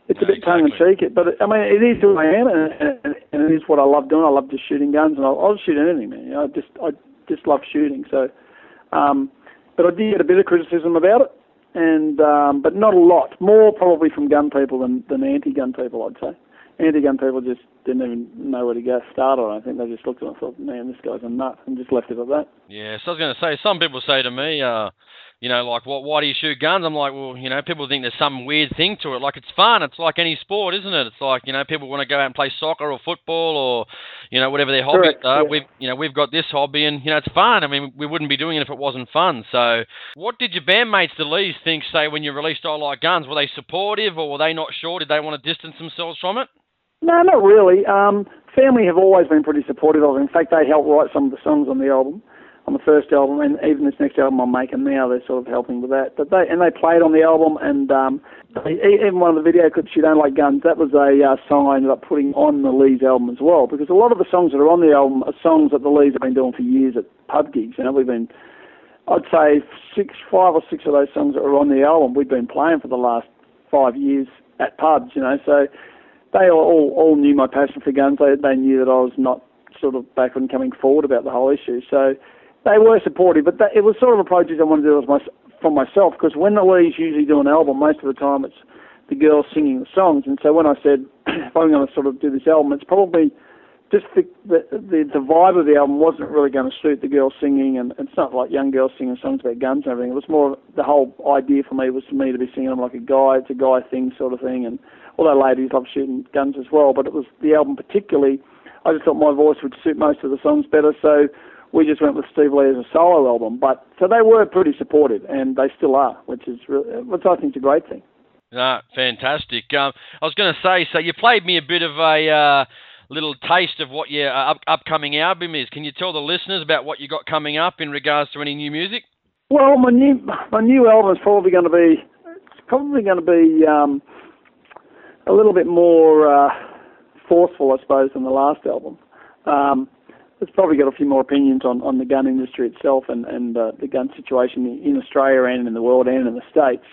it's a bit tongue in cheek. It but I mean, it is who I am, and, and, and it is what I love doing. I love just shooting guns, and I'll, I'll shoot anything, man. You know, I just I just love shooting. So, um, but I did get a bit of criticism about it, and um, but not a lot. More probably from gun people than than anti-gun people, I'd say. Anti-gun people just didn't even know where to go start on. I think they just looked at it and thought, man, this guy's a nut, and just left it at that. Yeah, so I was going to say, some people say to me, uh, you know, like, what? Why do you shoot guns? I'm like, well, you know, people think there's some weird thing to it. Like, it's fun. It's like any sport, isn't it? It's like, you know, people want to go out and play soccer or football or, you know, whatever their hobbies Correct, are. yeah. We've, you know, we've got this hobby, and you know, it's fun. I mean, we wouldn't be doing it if it wasn't fun. So, what did your bandmates, the Lees, think? Say when you released I Like Guns, were they supportive or were they not sure? Did they want to distance themselves from it? No, not really. Um, family have always been pretty supportive of it. In fact, they helped write some of the songs on the album, on the first album, and even this next album I'm making now, they're sort of helping with that. But they and they played on the album, and um, they, even one of the video clips, "You Don't Like Guns," that was a uh, song I ended up putting on the Lees album as well, because a lot of the songs that are on the album are songs that the Lees have been doing for years at pub gigs. You know, we've been, I'd say six, five or six of those songs that are on the album, we've been playing for the last five years at pubs. You know, so they all, all knew my passion for guns. They, they knew that I was not sort of backward and coming forward about the whole issue. So they were supportive, but that, it was sort of a project I wanted to do as my, for myself because when the Lees usually do an album, most of the time it's the girls singing the songs. And so when I said if I'm going to sort of do this album, it's probably just the, the the the vibe of the album wasn't really going to suit the girls singing, and it's not like young girls singing songs about guns and everything. It was more the whole idea for me was for me to be singing them like a guy, it's a guy thing sort of thing, and although ladies love shooting guns as well, but it was the album particularly. I just thought my voice would suit most of the songs better, so we just went with Steve Lee as a solo album. But so they were pretty supportive, and they still are, which is really, which I think is a great thing. Ah, fantastic. Um, I was going to say, so you played me a bit of a uh, little taste of what your uh, up- upcoming album is. Can you tell the listeners about what you got coming up in regards to any new music? Well, my new my new album is probably going to be it's probably going to be um, a little bit more uh, forceful, I suppose, than the last album. Um, it's probably got a few more opinions on, on the gun industry itself and, and uh, the gun situation in Australia and in the world and in the States.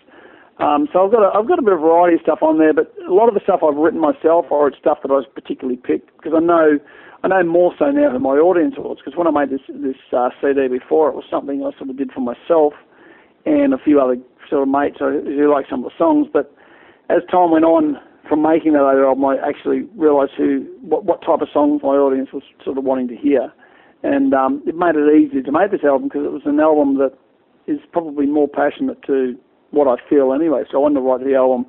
Um, so I've got a, I've got a bit of variety of stuff on there, but a lot of the stuff I've written myself or it's stuff that I was particularly picked because I know I know more so now than my audience was because when I made this this uh, CD before it was something I sort of did for myself and a few other sort of mates who like some of the songs, but as time went on, from making that other album, I actually realised who, what, what type of songs my audience was sort of wanting to hear, and um, it made it easy to make this album because it was an album that is probably more passionate to what I feel anyway. So I wanted to write the album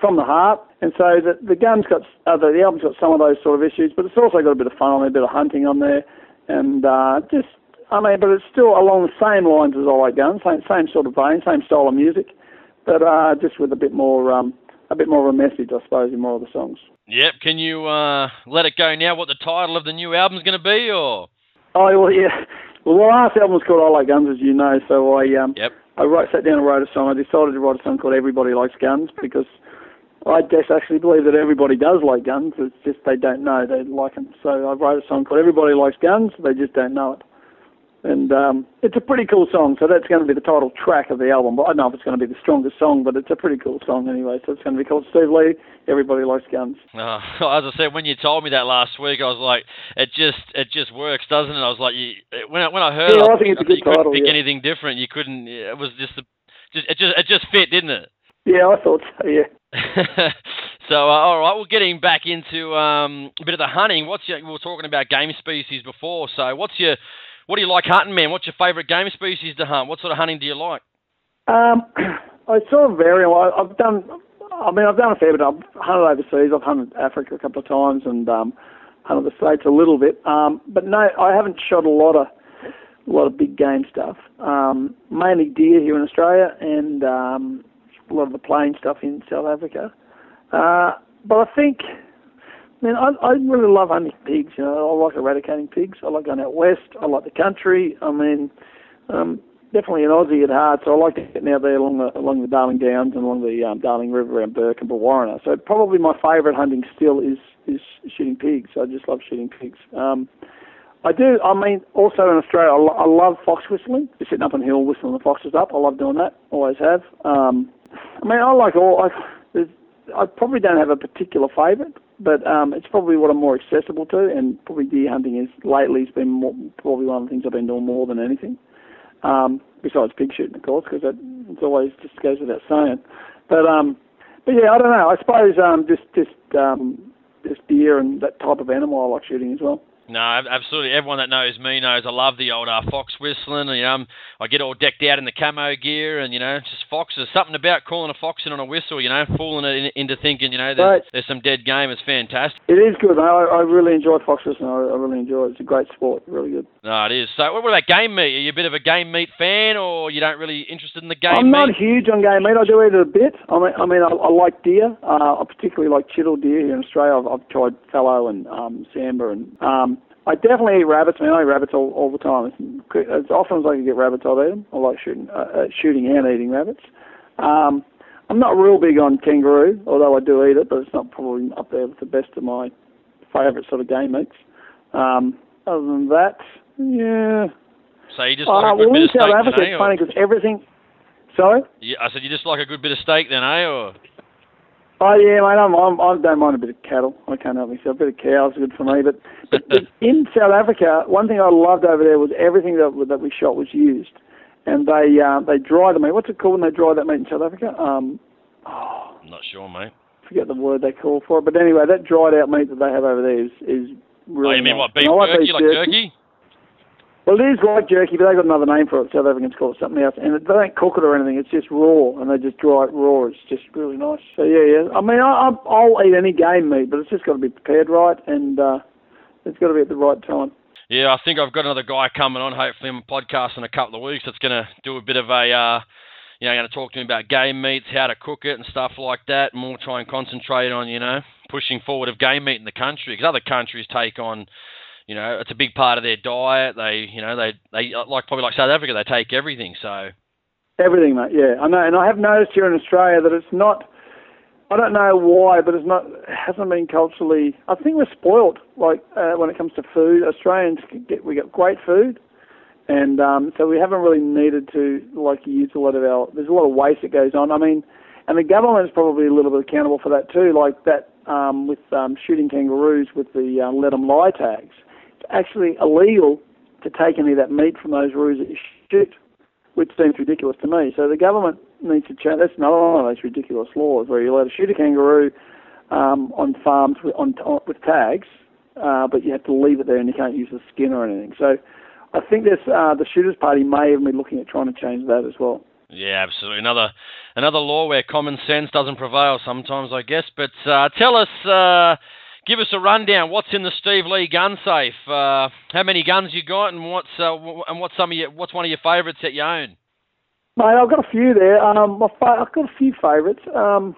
from the heart, and so the the gun's got uh, the, the album's got some of those sort of issues, but it's also got a bit of fun on there, a bit of hunting on there, and uh, just I mean, but it's still along the same lines as I like guns, same same sort of vein, same style of music, but uh, just with a bit more. Um, a bit more of a message, I suppose, in more of the songs. Yep. Can you uh, let it go now? What the title of the new album is going to be, or? Oh well, yeah. Well, the last album was called I Like Guns, as you know. So I um, yep. I wrote, sat down and wrote a song. I decided to write a song called Everybody Likes Guns because I just actually believe that everybody does like guns. It's just they don't know they like them. So I wrote a song called Everybody Likes Guns. They just don't know it and um, it's a pretty cool song. So that's going to be the title track of the album. But I don't know if it's going to be the strongest song, but it's a pretty cool song anyway. So it's going to be called Steve Lee. Everybody likes guns. Uh, as I said, when you told me that last week, I was like, it just it just works, doesn't it? I was like, you, when I, when I heard, yeah, it, I, think it's a good you couldn't title, pick yeah. anything different. You couldn't. It was just, a, just it just it just fit, didn't it? Yeah, I thought so. Yeah. so uh, all right, well, getting back into um, a bit of the hunting. What's your, we were talking about game species before. So what's your what do you like hunting, man? What's your favourite game species to hunt? What sort of hunting do you like? Um, I sort of vary. I've done. I mean, I've done a fair bit. I've hunted overseas. I've hunted Africa a couple of times and um, hunted the states a little bit. Um, but no, I haven't shot a lot of a lot of big game stuff. Um, mainly deer here in Australia and um, a lot of the plain stuff in South Africa. Uh, but I think I mean, I, I really love hunting pigs. You know, I like eradicating pigs. I like going out west. I like the country. I mean, um, definitely an Aussie at heart. So I like getting out there along the along the Darling Downs and along the um, Darling River around Bourke and Brewarrina. So probably my favourite hunting still is is shooting pigs. I just love shooting pigs. Um, I do. I mean, also in Australia, I, lo- I love fox whistling. Just sitting up on a hill whistling the foxes up. I love doing that. Always have. Um, I mean, I like all. I, I probably don't have a particular favourite, but um, it's probably what I'm more accessible to, and probably deer hunting is lately has been more, probably one of the things I've been doing more than anything. Um, besides pig shooting, of course, because that it's always just goes without saying. But um, but yeah, I don't know. I suppose um, just just um, just deer and that type of animal I like shooting as well. No, absolutely. Everyone that knows me knows I love the old uh, fox whistling. And, you know, I'm, get all decked out in the camo gear, and you know, just foxes. Something about calling a fox in on a whistle. You know, fooling it in, into thinking, you know, there's, Right. there's some dead game. It's fantastic. It is good. I, I really enjoy fox whistling. I, I really enjoy it. It's a great sport. Really good. No, it is. So, what about game meat? Are you a bit of a game meat fan, or you don't really interested in the game meat? I'm not meat? huge on game meat. I do eat it a bit. I mean, I mean, I, I like deer. Uh, I particularly like chital deer here in Australia. I've, I've tried fallow and um, sambar, and um, I definitely eat rabbits. Man, I eat rabbits all, all the time. As, often as I can get rabbits, I'll eat them. I like shooting, uh, uh, shooting and eating rabbits. Um, I'm not real big on kangaroo, although I do eat it, but it's not probably up there with the best of my favourite sort of game meats. Um, other than that, yeah. So you just Uh, like a good well, bit of steak, South then, Africa, eh? it's Or- funny because everything. Sorry. Yeah, I said you just like a good bit of steak, then, eh? Or Oh yeah, mate. I'm, I'm, I don't mind a bit of cattle. I can't help myself. A bit of cows is good for me. But, but, but in South Africa, one thing I loved over there was everything that that we shot was used, and they uh, they dry the meat. What's it called when they dry that meat in South Africa? Um, oh, I'm not sure, mate. forget the word they call for it. But anyway, that dried out meat that they have over there is is really. oh, you mean nice. what? Beef jerky, like jerky? Well, it is like jerky, but they've got another name for it. South Africans call it something else, and they don't cook it or anything. It's just raw, and they just dry it raw. It's just really nice. So yeah, yeah. I mean, I, I'll eat any game meat, but it's just got to be prepared right, and uh, it's got to be at the right time. Yeah, I think I've got another guy coming on, hopefully on my podcast in a couple of weeks. That's going to do a bit of a, uh, you know, going to talk to me about game meats, how to cook it, and stuff like that. More try and concentrate on, you know, pushing forward of game meat in the country because other countries take on, you know, it's a big part of their diet. They, you know, they they like probably like South Africa, they take everything. So Everything, mate. Yeah, I know, and I have noticed here in Australia that it's not. I don't know why, but it's not. It hasn't been culturally. I think we're spoilt. Like uh, when it comes to food, Australians get we get great food, and um, so we haven't really needed to like use a lot of our. There's a lot of waste that goes on. I mean, and the government is probably a little bit accountable for that too. Like that um, with um, shooting kangaroos with the uh, let 'em lie tags. Actually illegal to take any of that meat from those roos that you shoot which seems ridiculous to me. So the government needs to change. That's another one of those ridiculous laws where you're allowed to shoot a kangaroo um, on farms with, on, on, with tags, uh, but you have to leave it there and you can't use the skin or anything. So I think this uh, the shooters party may have been looking at trying to change that as well. yeah, absolutely another another law where common sense doesn't prevail sometimes, I guess. But uh, tell us. Give us a rundown. What's in the Steve Lee gun safe? Uh, how many guns you got, and what's uh, and what's some of your what's one of your favourites that you own? Mate, I've got a few there. Um, my fa- I've got a few favourites. Um,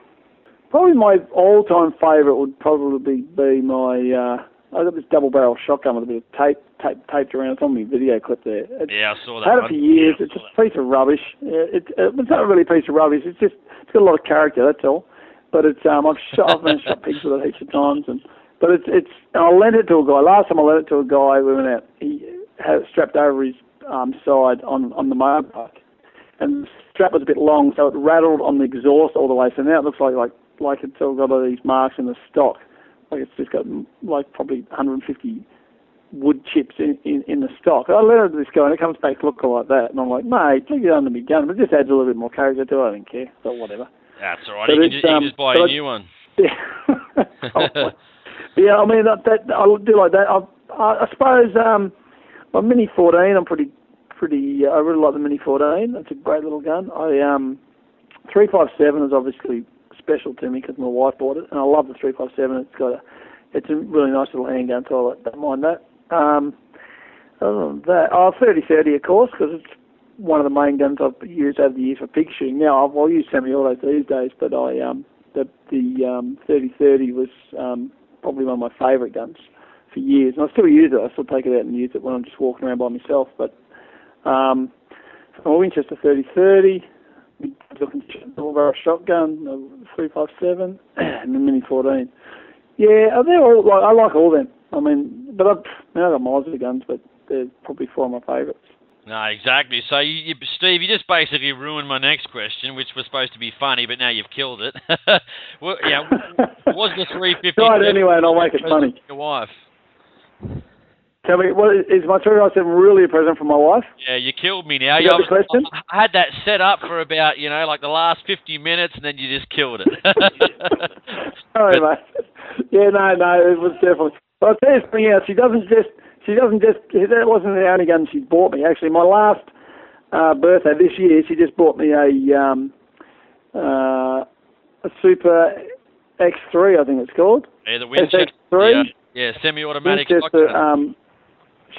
probably my all-time favourite would probably be my. Uh, I've got this double-barrel shotgun with a bit of tape, tape taped around. It's on my video clip there. It's, Yeah, I saw that. had it for years. It's a piece of rubbish. Yeah, It, it, it's not really a piece of rubbish. It's just it's got a lot of character. That's all. But it's um I've shot I've shot pigs with it heaps of times and but it's it's I lent it to a guy. Last time I lent it to a guy, we went out. He had it strapped over his um side on on the motorbike, and the strap was a bit long, so it rattled on the exhaust all the way. So now it looks like like like it's all got all these marks in the stock. Like it's just got mm, like probably 150 wood chips in, in, in the stock. I let it to this guy and it comes back looking like that. And I'm like, mate, leave it under me gun. But it just adds a little bit more character to it. I don't care. So whatever. That's all right. You can, just, you can um, just buy a new one. Yeah. Yeah, I mean, that, that, I do like that. I, I, I suppose um, my Mini 14, I'm pretty, pretty, uh, I really like the Mini 14. That's a great little gun. I um, 357 is obviously special to me because my wife bought it, and I love the 357. It's got a, it's a really nice little handgun, so I don't mind that. Um, other than that, oh, 3030 of course, because it's one of the main guns I've used over the years for pig shooting. Now I've, I'll use semi-autos these days, but I um, the the um, 3030 was um, probably one of my favourite guns for years, and I still use it. I still take it out and use it when I'm just walking around by myself. But um, my Winchester 3030, looking double barrel shotgun, the 357, and the Mini 14. Yeah, they're all like I like all them. I mean, but I've now I've got miles of guns, but they're probably four of my favourites. No, exactly. So, you, you, Steve, you just basically ruined my next question, which was supposed to be funny, but now you've killed it. well, yeah, was the 350 Try it anyway, and I'll make it funny. Your wife. Tell me, what is my 357 really a present for my wife? Yeah, you killed me now. You question? I had that set up for about, you know, like the last 50 minutes, and then you just killed it. Sorry, But- mate. Yeah, no, no, it was definitely But I'll tell you something else. She doesn't just. She doesn't just. That wasn't the only gun she's bought me. Actually, my last uh, birthday this year, she just bought me a um, uh, a Super X3, I think it's called. Yeah, the Winchester. SX3. Yeah, yeah, semi-automatic. Winchester shotgun. um,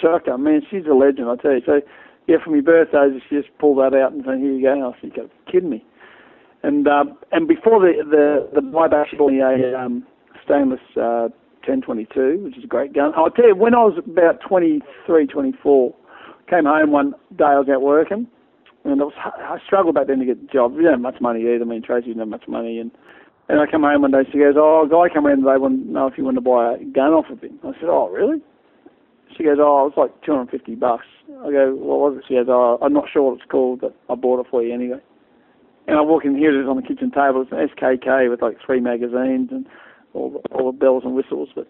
shotgun. Man, she's a legend, I tell you. So, yeah, for my birthday, she just pulled that out and said, "Here you go." And I said, "You're kidding me." And um, and before the the the buyback, she bought me a um, stainless uh, 1022, which is a great gun. I'll tell you, when I was about 23, 24, came home one day. I was out working, and I was I struggled back then to get a job. We didn't have much money either. I mean, Tracy didn't have much money, and and I come home one day. She goes, "Oh, a guy come around today. Want to know if you want to buy a gun off of him." I said, "Oh, really?" She goes, "Oh, it was like 250 bucks." I go, "What was it?" She goes, "Oh, I'm not sure what it's called, but I bought it for you anyway." And I walk in here, it's on the kitchen table. It's an SKS with like three magazines and all the, all the bells and whistles. But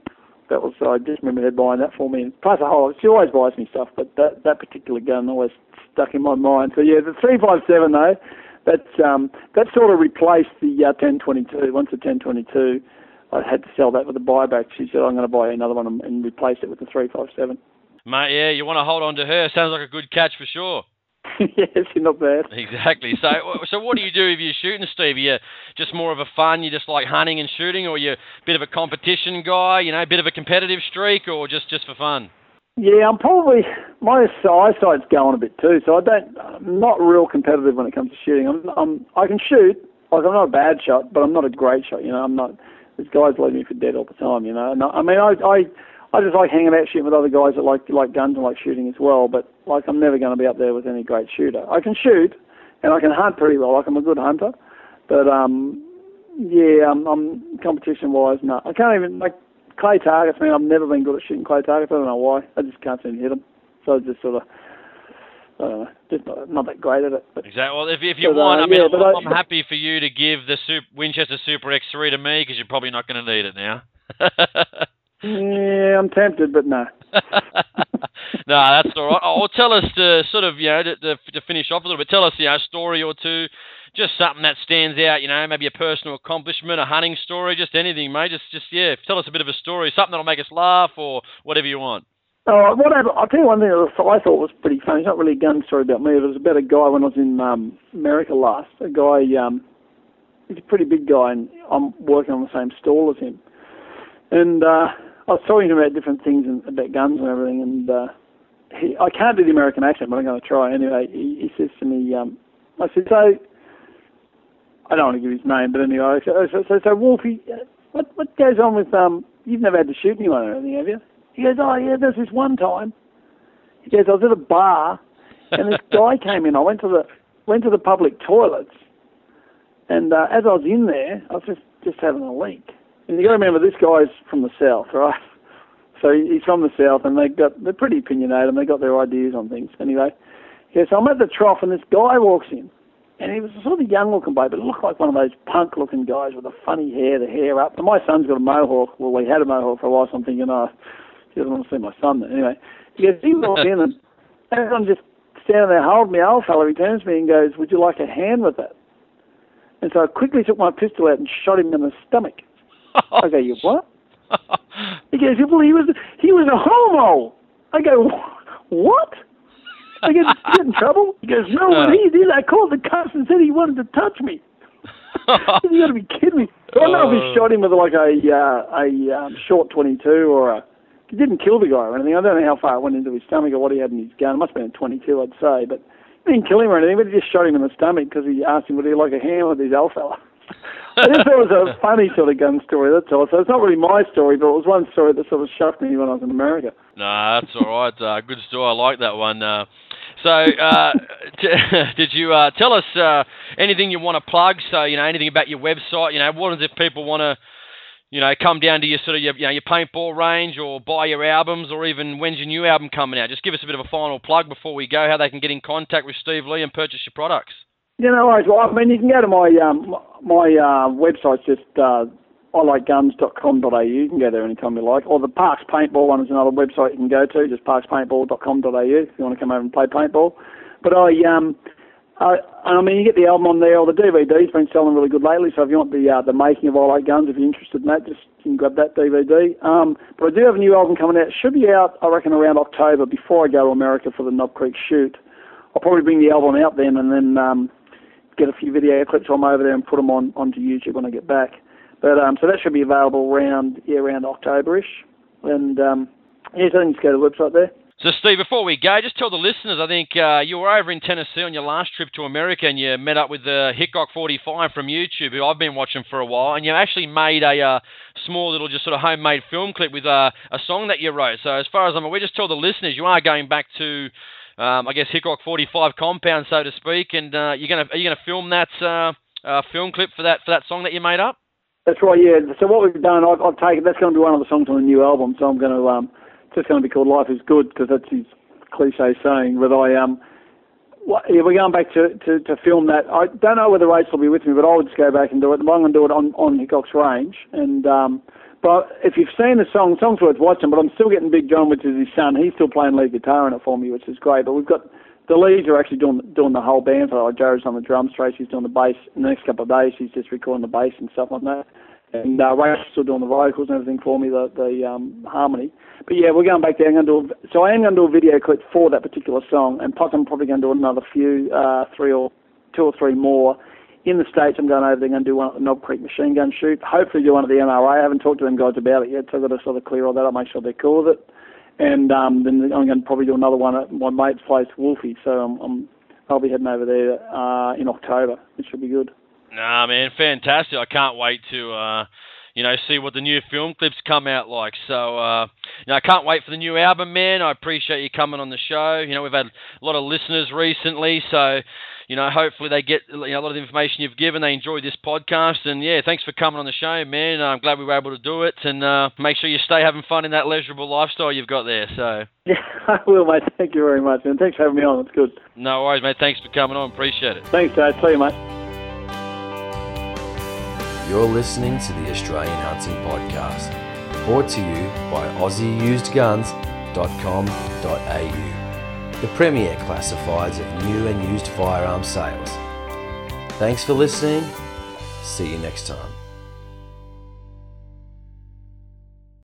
that was I just remember her buying that for me. And plus a whole, she always buys me stuff, but that that particular gun always stuck in my mind. So yeah, the three five seven though, that's um that sort of replaced the uh, ten twenty two. Once the ten twenty two, I had to sell that with a buyback. She said I'm going to buy another one and, and replace it with the three five seven. Mate, yeah, you want to hold on to her. Sounds like a good catch for sure. yeah, she's not bad. Exactly. So, so what do you do if you're shooting, Steve? Are you just more of a fun? You just like hunting and shooting, or you're a bit of a competition guy? You know, a bit of a competitive streak, or just just for fun? Yeah, I'm probably my eyesight's going a bit too, so I don't. I'm not real competitive when it comes to shooting. I'm, I'm I can shoot. Like I'm not a bad shot, but I'm not a great shot. You know, I'm not. These guys leave me for dead all the time. You know, and I, I mean, I, I I just like hanging out shooting with other guys that like like guns and like shooting as well. But like I'm never going to be up there with any great shooter. I can shoot, and I can hunt pretty well. Like I'm a good hunter, but um, yeah, I'm, I'm competition wise, no, I can't even like clay targets. Man, I've never been good at shooting clay targets. I don't know why. I just can't seem to hit them. So I just sort of. I don't know, just not, not that great at it. But Exactly. Well, if, if you But, uh, want, I mean, yeah, I'm, I- I'm happy for you to give the Sup Winchester Super X3 to me because you're probably not going to need it now. yeah, I'm tempted, but no. no, that's all right. Oh, tell us to sort of, you know, to, to, to finish off a little bit, tell us, you know, a story or two, just something that stands out, you know, maybe a personal accomplishment, a hunting story, just anything, mate. Just, just yeah, tell us a bit of a story, something that'll make us laugh or whatever you want. Oh, what happened, I'll tell you one thing that I thought was pretty funny. It's not really a gun story about me. It was about a guy when I was in um, America last. A guy, um, he's a pretty big guy, and I'm working on the same stall as him. And uh, I was talking to him about different things and about guns and everything. And uh, he, I can't do the American accent, but I'm going to try anyway. He, he says to me, um, I said, so I don't want to give his name, but anyway, so so, so, so Wolfie, uh, what what goes on with um? You've never had to shoot anyone or anything, have you? He goes, oh yeah, there's this one time. He goes, I was at a bar, and this guy came in. I went to the went to the public toilets, and uh, as I was in there, I was just just having a leak. And you got to remember, this guy's from the south, right? So he's from the south, and they got they're pretty opinionated, and they got their ideas on things. Anyway, yeah, so I'm at the trough, and this guy walks in, and he was a sort of young-looking bloke, but looked like one of those punk-looking guys with the funny hair, the hair up. And my son's got a mohawk. Well, he had a mohawk for a while, so I'm thinking, oh, he doesn't want to see my son. Then. Anyway, he goes, he walks in, and I'm just standing there holding me, old fella, he turns to me and goes, "Would you like a hand with that?" And so I quickly took my pistol out and shot him in the stomach. I go, "You what?" He goes, "Well, he was he was a homo." I go, "What?" I go, "Did you get in trouble?" He goes, "No, what he did, I called the cops and said he wanted to touch me." you got to be kidding me. I don't know if he shot him with like a uh, a um, short 22 or a. He didn't kill the guy or anything. I don't know how far it went into his stomach or what he had in his gun. It must have been a 22, I'd say. But he didn't kill him or anything. But he just shot him in the stomach because he asked him would he like a hand with his old fella. I just thought it was a funny sort of gun story. That's all. So it's not really my story, but it was one story that sort of shocked me when I was in America. No, that's all right. Uh, good story. I like that one. Uh, so, uh, t- did you uh, tell us uh, anything you want to plug? So, you know, anything about your website? You know, what is if people want to, you know, come down to your sort of your, you know, your paintball range or buy your albums or even when's your new album coming out? Just give us a bit of a final plug before we go. How they can get in contact with Steve Lee and purchase your products. Yeah, no worries. Well, I mean, you can go to my um, my uh, website's just uh, ilikeguns.com.au. You can go there anytime you like. Or the Parks Paintball one is another website you can go to, just parkspaintball.com.au if you want to come over and play paintball. But I um, Uh, I mean, you get the album on there, or the DVD's been selling really good lately. So if you want the uh, the making of I Like Guns, if you're interested in that, just you can grab that DVD. Um, but I do have a new album coming out. It should be out, I reckon, around October before I go to America for the Knob Creek shoot. I'll probably bring the album out then, and then um, get a few video clips from over there and put them on onto YouTube when I get back. But um, so that should be available around yeah around Octoberish, and um, yeah, so you can just go to the website there. So, Steve, before we go, just tell the listeners. I think uh, you were over in Tennessee on your last trip to America, and you met up with the uh, Hickok 45 from YouTube, who I've been watching for a while, and you actually made a uh, small little, just sort of homemade film clip with uh, a song that you wrote. So, as far as I'm aware, just tell the listeners you are going back to, um, I guess, Hickok 45 compound, so to speak, and uh, you're gonna are you gonna film that uh, film clip for that for that song that you made up? That's right. Yeah. So what we've done, I've, I've taken that's going to be one of the songs on the new album. So I'm going to um it's just going to be called Life is Good because that's his cliche saying. But I um, well, yeah, we're going back to, to, to film that. I don't know whether Rachel will be with me, but I would just go back and do it. I'm going to do it on on Hickok's range. And um, but if you've seen the song, the song's worth watching. But I'm still getting Big John, which is his son. He's still playing lead guitar in it for me, which is great. But we've got the Lees are actually doing doing the whole band. So like Jared's on the drums, Tracy's doing the bass. In the next couple of days, she's just recording the bass and stuff like that and uh, Rachel's still doing the vocals and everything for me, the the um, harmony. But yeah, we're going back there. I'm going to do a, so I am going to do a video clip for that particular song, and plus I'm probably going to do another few, uh, three or two or three more. In the States, I'm going over there and do one at the Knob Creek machine gun shoot. Hopefully, do one at the NRA. I haven't talked to them guys about it yet, so I've got to sort of clear all that up, make sure they're cool with it. And um, then I'm going to probably do another one at my mate's place, Wolfie. So I'm, I'm I'll be heading over there uh, in October. It should be good. Nah, man, fantastic! I can't wait to. Uh you know, see what the new film clips come out like. So, uh, you know, I can't wait for the new album, man. I appreciate you coming on the show. You know, we've had a lot of listeners recently, so you know, hopefully they get you know, a lot of the information you've given. They enjoy this podcast, and yeah, thanks for coming on the show, man. I'm glad we were able to do it, and uh, make sure you stay having fun in that leisurable lifestyle you've got there. So. Yeah, I will, mate. Thank you very much, and thanks for having me on. It's good. No worries, mate. Thanks for coming on. Appreciate it. Thanks, Dave. See you, mate. You're listening to the Australian Hunting Podcast, brought to you by AussieUsedGuns.com.au, the premier classifieds of new and used firearm sales. Thanks for listening. See you next time.